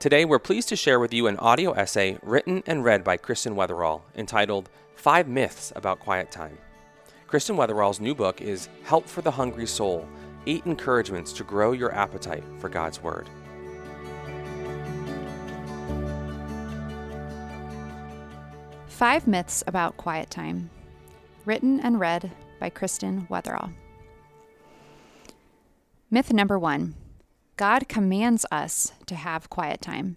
Today, we're pleased to share with you an audio essay written and read by Kristen Wetherell entitled Five Myths About Quiet Time. Kristen Wetherell's new book is Help for the Hungry Soul Eight Encouragements to Grow Your Appetite for God's Word. Five Myths About Quiet Time, written and read by Kristen Wetherell. Myth number one God commands us to have quiet time.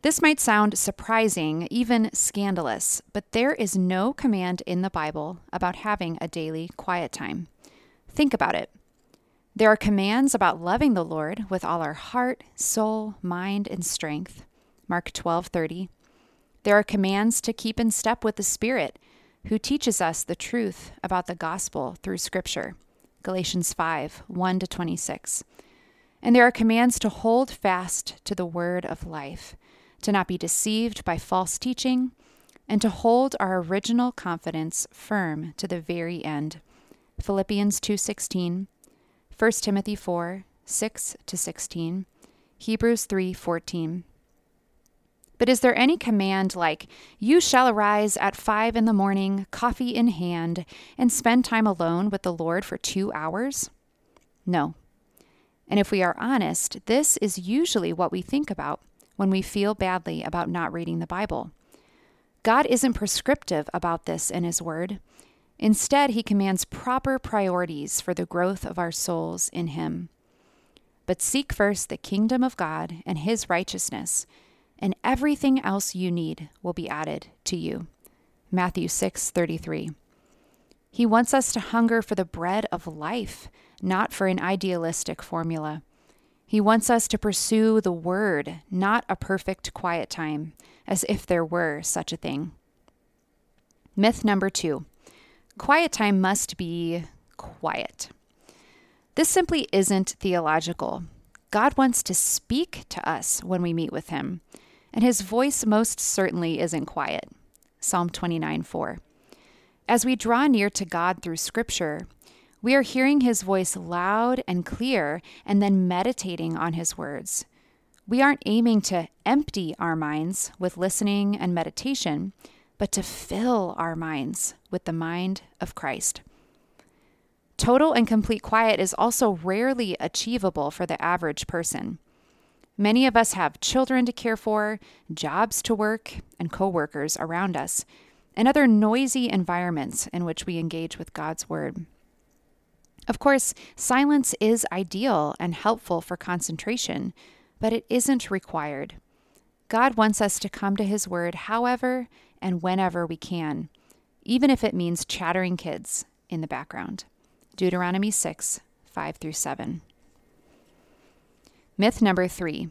This might sound surprising, even scandalous, but there is no command in the Bible about having a daily quiet time. Think about it. There are commands about loving the Lord with all our heart, soul, mind, and strength. Mark 12:30 there are commands to keep in step with the Spirit, who teaches us the truth about the gospel through Scripture. Galatians 5 1 to 26. And there are commands to hold fast to the word of life, to not be deceived by false teaching, and to hold our original confidence firm to the very end. Philippians 2:16, 1 Timothy 4 6 to 16, Hebrews 3:14. But is there any command like, You shall arise at five in the morning, coffee in hand, and spend time alone with the Lord for two hours? No. And if we are honest, this is usually what we think about when we feel badly about not reading the Bible. God isn't prescriptive about this in His Word. Instead, He commands proper priorities for the growth of our souls in Him. But seek first the kingdom of God and His righteousness and everything else you need will be added to you. Matthew 6:33. He wants us to hunger for the bread of life, not for an idealistic formula. He wants us to pursue the word, not a perfect quiet time, as if there were such a thing. Myth number 2. Quiet time must be quiet. This simply isn't theological. God wants to speak to us when we meet with Him and his voice most certainly isn't quiet. Psalm 29 4. As we draw near to God through Scripture, we are hearing his voice loud and clear and then meditating on his words. We aren't aiming to empty our minds with listening and meditation, but to fill our minds with the mind of Christ. Total and complete quiet is also rarely achievable for the average person. Many of us have children to care for, jobs to work, and coworkers around us, and other noisy environments in which we engage with God's Word. Of course, silence is ideal and helpful for concentration, but it isn't required. God wants us to come to His Word however and whenever we can, even if it means chattering kids in the background. Deuteronomy 6 5 through 7. Myth number three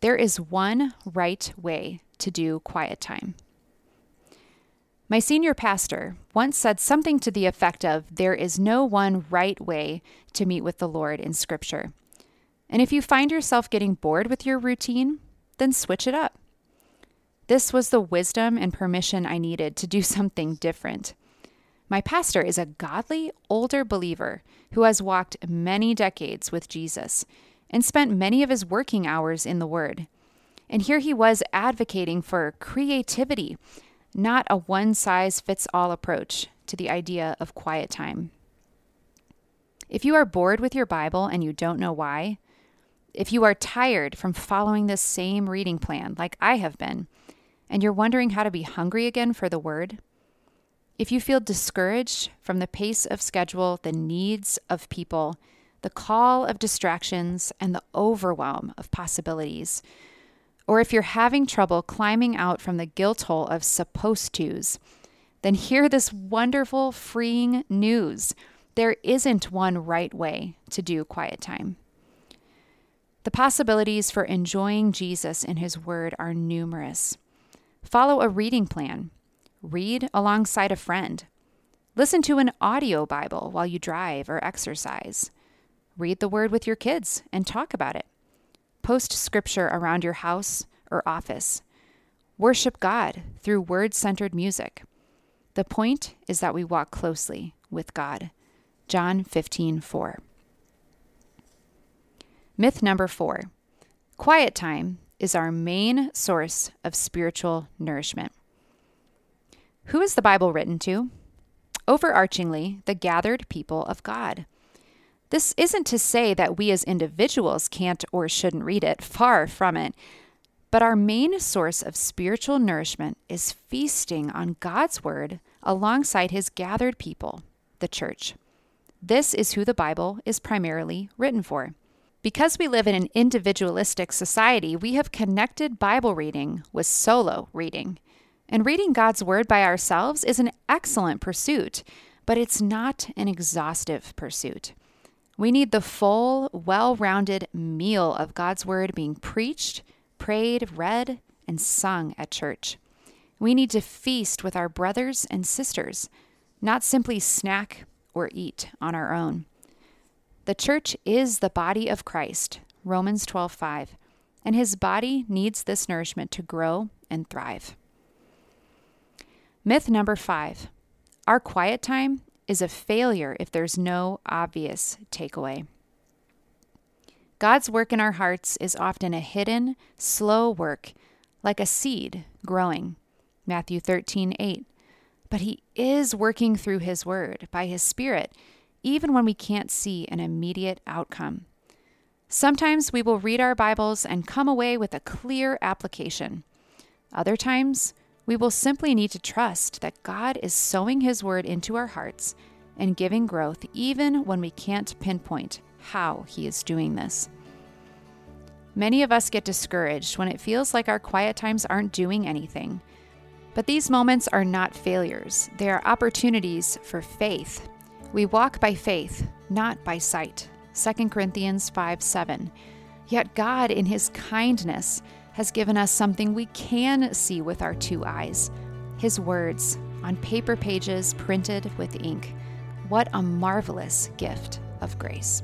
there is one right way to do quiet time. My senior pastor once said something to the effect of there is no one right way to meet with the Lord in Scripture. And if you find yourself getting bored with your routine, then switch it up. This was the wisdom and permission I needed to do something different. My pastor is a godly, older believer who has walked many decades with Jesus and spent many of his working hours in the Word. And here he was advocating for creativity, not a one size fits all approach to the idea of quiet time. If you are bored with your Bible and you don't know why, if you are tired from following this same reading plan like I have been, and you're wondering how to be hungry again for the Word, if you feel discouraged from the pace of schedule, the needs of people, the call of distractions, and the overwhelm of possibilities. Or if you're having trouble climbing out from the guilt hole of supposed tos, then hear this wonderful, freeing news. There isn't one right way to do quiet time. The possibilities for enjoying Jesus and His Word are numerous. Follow a reading plan, read alongside a friend, listen to an audio Bible while you drive or exercise. Read the word with your kids and talk about it. Post scripture around your house or office. Worship God through word centered music. The point is that we walk closely with God. John 15 4. Myth number four Quiet time is our main source of spiritual nourishment. Who is the Bible written to? Overarchingly, the gathered people of God. This isn't to say that we as individuals can't or shouldn't read it, far from it. But our main source of spiritual nourishment is feasting on God's Word alongside His gathered people, the church. This is who the Bible is primarily written for. Because we live in an individualistic society, we have connected Bible reading with solo reading. And reading God's Word by ourselves is an excellent pursuit, but it's not an exhaustive pursuit. We need the full, well rounded meal of God's Word being preached, prayed, read, and sung at church. We need to feast with our brothers and sisters, not simply snack or eat on our own. The church is the body of Christ, Romans 12:5, and his body needs this nourishment to grow and thrive. Myth number 5. Our quiet time is a failure if there's no obvious takeaway. God's work in our hearts is often a hidden, slow work, like a seed growing. Matthew 13, 8. But He is working through His Word by His Spirit, even when we can't see an immediate outcome. Sometimes we will read our Bibles and come away with a clear application. Other times, we will simply need to trust that God is sowing His Word into our hearts and giving growth even when we can't pinpoint how He is doing this. Many of us get discouraged when it feels like our quiet times aren't doing anything. But these moments are not failures, they are opportunities for faith. We walk by faith, not by sight. 2 Corinthians 5 7. Yet God, in His kindness, has given us something we can see with our two eyes His words on paper pages printed with ink. What a marvelous gift of grace.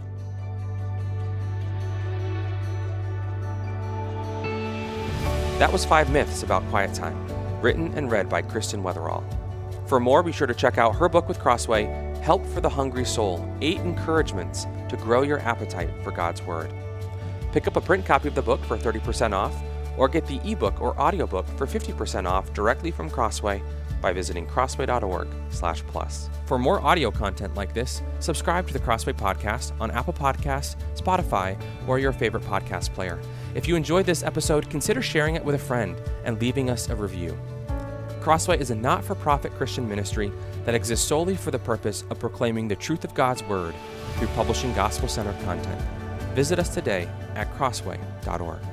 That was Five Myths About Quiet Time, written and read by Kristen Wetherell. For more, be sure to check out her book with Crossway, Help for the Hungry Soul Eight Encouragements to Grow Your Appetite for God's Word. Pick up a print copy of the book for 30% off, or get the ebook or audiobook for 50% off directly from Crossway by visiting crossway.org/plus. For more audio content like this, subscribe to the Crossway podcast on Apple Podcasts, Spotify, or your favorite podcast player. If you enjoyed this episode, consider sharing it with a friend and leaving us a review. Crossway is a not for profit Christian ministry that exists solely for the purpose of proclaiming the truth of God's Word through publishing gospel centered content. Visit us today at crossway.org.